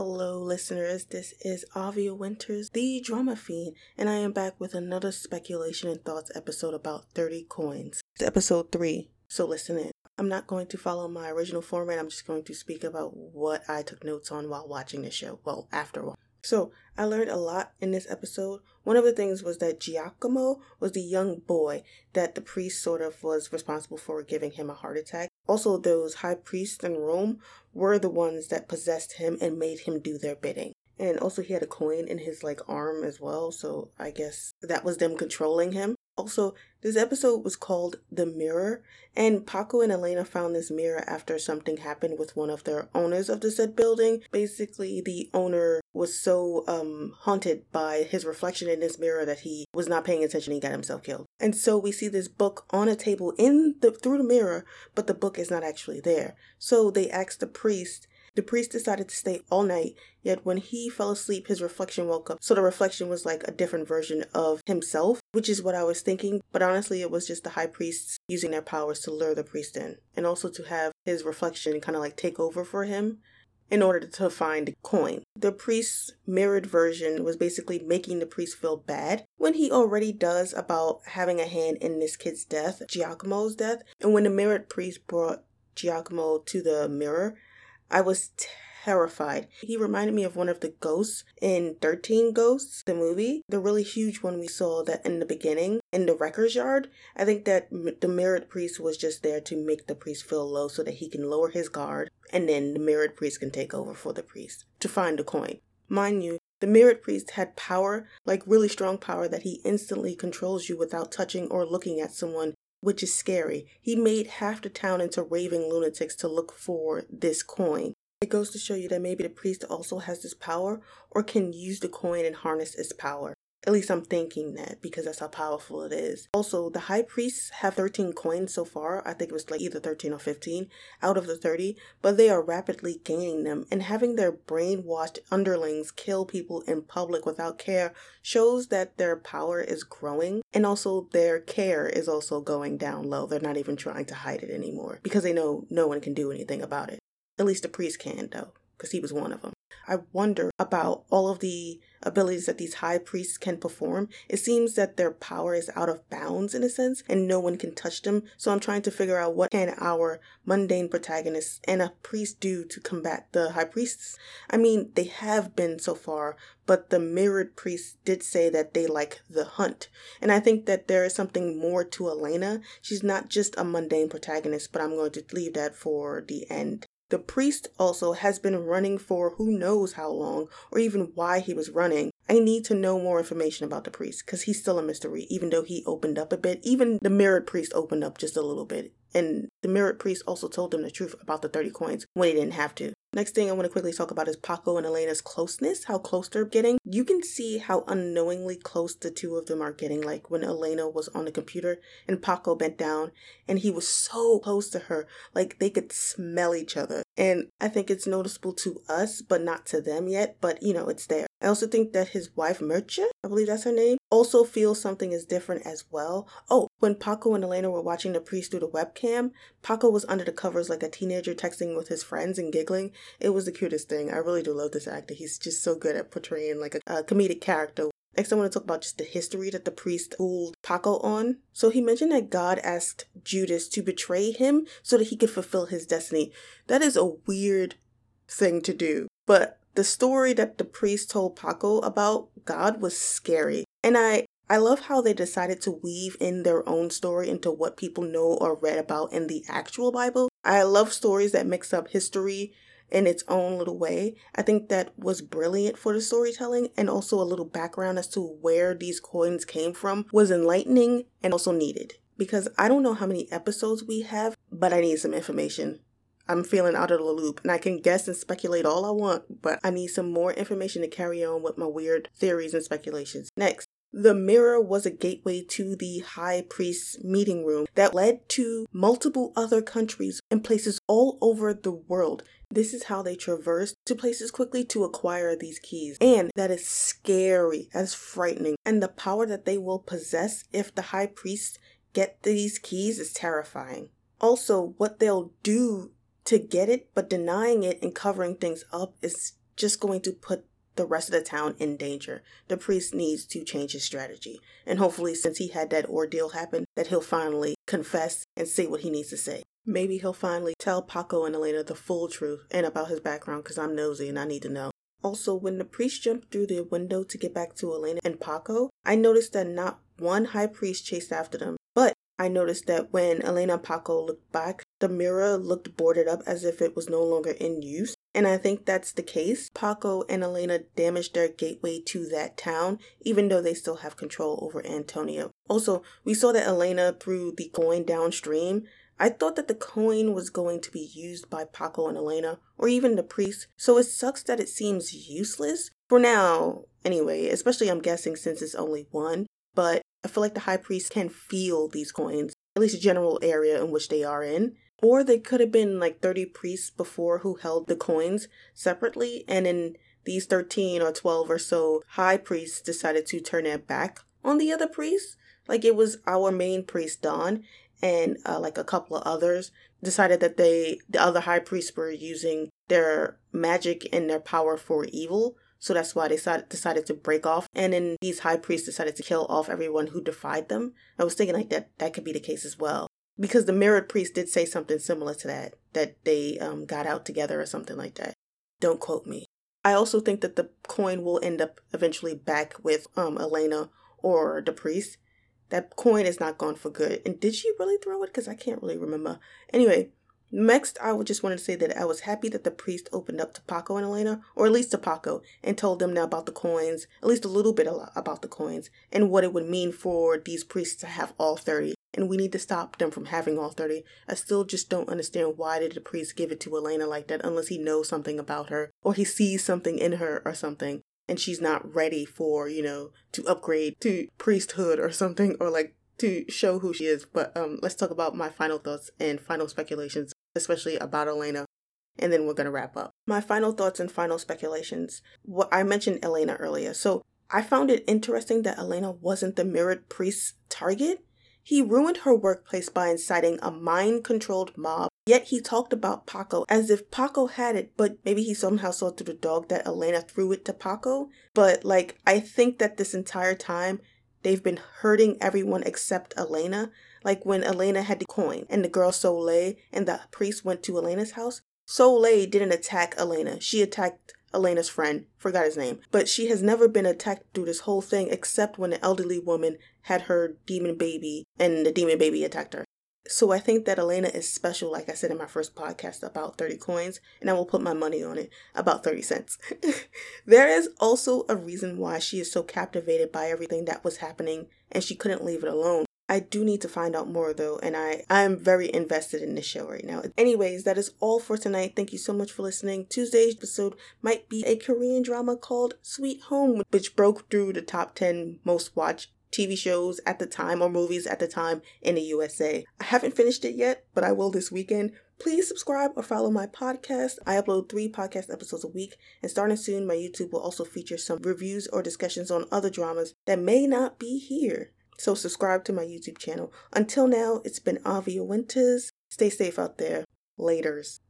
Hello, listeners. This is Avia Winters, the drama fiend, and I am back with another speculation and thoughts episode about 30 coins. It's episode 3, so listen in. I'm not going to follow my original format, I'm just going to speak about what I took notes on while watching the show. Well, after all. So, I learned a lot in this episode. One of the things was that Giacomo was the young boy that the priest sort of was responsible for giving him a heart attack. Also, those high priests in Rome were the ones that possessed him and made him do their bidding. And also, he had a coin in his like arm as well, so I guess that was them controlling him. Also, this episode was called The Mirror, and Paco and Elena found this mirror after something happened with one of their owners of the said building. Basically, the owner was so um haunted by his reflection in this mirror that he was not paying attention and got himself killed. And so we see this book on a table in the through the mirror, but the book is not actually there. So they asked the priest the priest decided to stay all night, yet when he fell asleep, his reflection woke up. So the reflection was like a different version of himself, which is what I was thinking. But honestly, it was just the high priests using their powers to lure the priest in, and also to have his reflection kind of like take over for him in order to find a coin. The priest's mirrored version was basically making the priest feel bad when he already does about having a hand in this kid's death, Giacomo's death. And when the mirrored priest brought Giacomo to the mirror, I was terrified. He reminded me of one of the ghosts in 13 Ghosts, the movie, the really huge one we saw that in the beginning in the wrecker's yard. I think that the mirrored priest was just there to make the priest feel low so that he can lower his guard and then the mirrored priest can take over for the priest to find the coin. Mind you, the mirrored priest had power, like really strong power, that he instantly controls you without touching or looking at someone which is scary. He made half the town into raving lunatics to look for this coin. It goes to show you that maybe the priest also has this power or can use the coin and harness its power. At least I'm thinking that because that's how powerful it is. Also, the high priests have 13 coins so far. I think it was like either 13 or 15 out of the 30, but they are rapidly gaining them. And having their brainwashed underlings kill people in public without care shows that their power is growing. And also, their care is also going down low. They're not even trying to hide it anymore because they know no one can do anything about it. At least the priest can, though, because he was one of them. I wonder about all of the abilities that these high priests can perform. It seems that their power is out of bounds in a sense and no one can touch them. So I'm trying to figure out what can our mundane protagonists and a priest do to combat the high priests. I mean, they have been so far, but the mirrored priest did say that they like the hunt. And I think that there is something more to Elena. She's not just a mundane protagonist, but I'm going to leave that for the end. The priest also has been running for who knows how long, or even why he was running. I need to know more information about the priest because he's still a mystery, even though he opened up a bit. Even the mirrored priest opened up just a little bit. And the mirrored priest also told them the truth about the 30 coins when he didn't have to. Next thing I want to quickly talk about is Paco and Elena's closeness, how close they're getting. You can see how unknowingly close the two of them are getting. Like when Elena was on the computer and Paco bent down and he was so close to her, like they could smell each other. And I think it's noticeable to us, but not to them yet, but you know, it's there. I also think that his wife, Mircea, I believe that's her name, also feels something is different as well. Oh, when Paco and Elena were watching the priest through the webcam, Paco was under the covers like a teenager texting with his friends and giggling. It was the cutest thing. I really do love this actor. He's just so good at portraying like a, a comedic character. Next, I want to talk about just the history that the priest fooled Paco on. So he mentioned that God asked Judas to betray him so that he could fulfill his destiny. That is a weird thing to do. But the story that the priest told Paco about God was scary. And I I love how they decided to weave in their own story into what people know or read about in the actual Bible. I love stories that mix up history in its own little way. I think that was brilliant for the storytelling and also a little background as to where these coins came from was enlightening and also needed. Because I don't know how many episodes we have, but I need some information. I'm feeling out of the loop and I can guess and speculate all I want, but I need some more information to carry on with my weird theories and speculations. Next, the mirror was a gateway to the high priest's meeting room that led to multiple other countries and places all over the world. This is how they traversed to places quickly to acquire these keys. And that is scary, is frightening. And the power that they will possess if the high priests get these keys is terrifying. Also, what they'll do to get it, but denying it and covering things up is just going to put the rest of the town in danger. The priest needs to change his strategy. And hopefully, since he had that ordeal happen, that he'll finally confess and say what he needs to say. Maybe he'll finally tell Paco and Elena the full truth and about his background because I'm nosy and I need to know. Also, when the priest jumped through the window to get back to Elena and Paco, I noticed that not one high priest chased after them, but I noticed that when Elena and Paco looked back, the mirror looked boarded up as if it was no longer in use. And I think that's the case. Paco and Elena damaged their gateway to that town, even though they still have control over Antonio. Also, we saw that Elena threw the coin downstream. I thought that the coin was going to be used by Paco and Elena, or even the priest, so it sucks that it seems useless. For now, anyway, especially I'm guessing since it's only one, but I feel like the high priest can feel these coins, at least the general area in which they are in. Or they could have been like 30 priests before who held the coins separately, and then these 13 or 12 or so high priests decided to turn their back on the other priests. Like it was our main priest, Don, and uh, like a couple of others decided that they, the other high priests, were using their magic and their power for evil. So that's why they decided to break off. And then these high priests decided to kill off everyone who defied them. I was thinking like that, that could be the case as well. Because the mirrored priest did say something similar to that, that they um, got out together or something like that. Don't quote me. I also think that the coin will end up eventually back with um, Elena or the priest. That coin is not gone for good. And did she really throw it? Because I can't really remember. Anyway, Next, I would just want to say that I was happy that the priest opened up to Paco and Elena, or at least to Paco, and told them now about the coins, at least a little bit about the coins, and what it would mean for these priests to have all 30. And we need to stop them from having all 30. I still just don't understand why did the priest give it to Elena like that unless he knows something about her, or he sees something in her or something, and she's not ready for, you know, to upgrade to priesthood or something, or like to show who she is. But um, let's talk about my final thoughts and final speculations especially about Elena, and then we're going to wrap up. My final thoughts and final speculations. What I mentioned Elena earlier. So I found it interesting that Elena wasn't the mirrored priest's target. He ruined her workplace by inciting a mind controlled mob, yet he talked about Paco as if Paco had it, but maybe he somehow saw through the dog that Elena threw it to Paco. But, like, I think that this entire time they've been hurting everyone except Elena. Like when Elena had the coin and the girl Soleil and the priest went to Elena's house. Soleil didn't attack Elena. She attacked Elena's friend, forgot his name. But she has never been attacked through this whole thing except when the elderly woman had her demon baby and the demon baby attacked her. So I think that Elena is special, like I said in my first podcast about 30 coins, and I will put my money on it about 30 cents. there is also a reason why she is so captivated by everything that was happening and she couldn't leave it alone. I do need to find out more though, and I I am very invested in this show right now. Anyways, that is all for tonight. Thank you so much for listening. Tuesday's episode might be a Korean drama called Sweet Home, which broke through the top 10 most watched TV shows at the time or movies at the time in the USA. I haven't finished it yet, but I will this weekend. Please subscribe or follow my podcast. I upload three podcast episodes a week, and starting soon, my YouTube will also feature some reviews or discussions on other dramas that may not be here. So subscribe to my YouTube channel. Until now, it's been Avia Winters. Stay safe out there. Laters.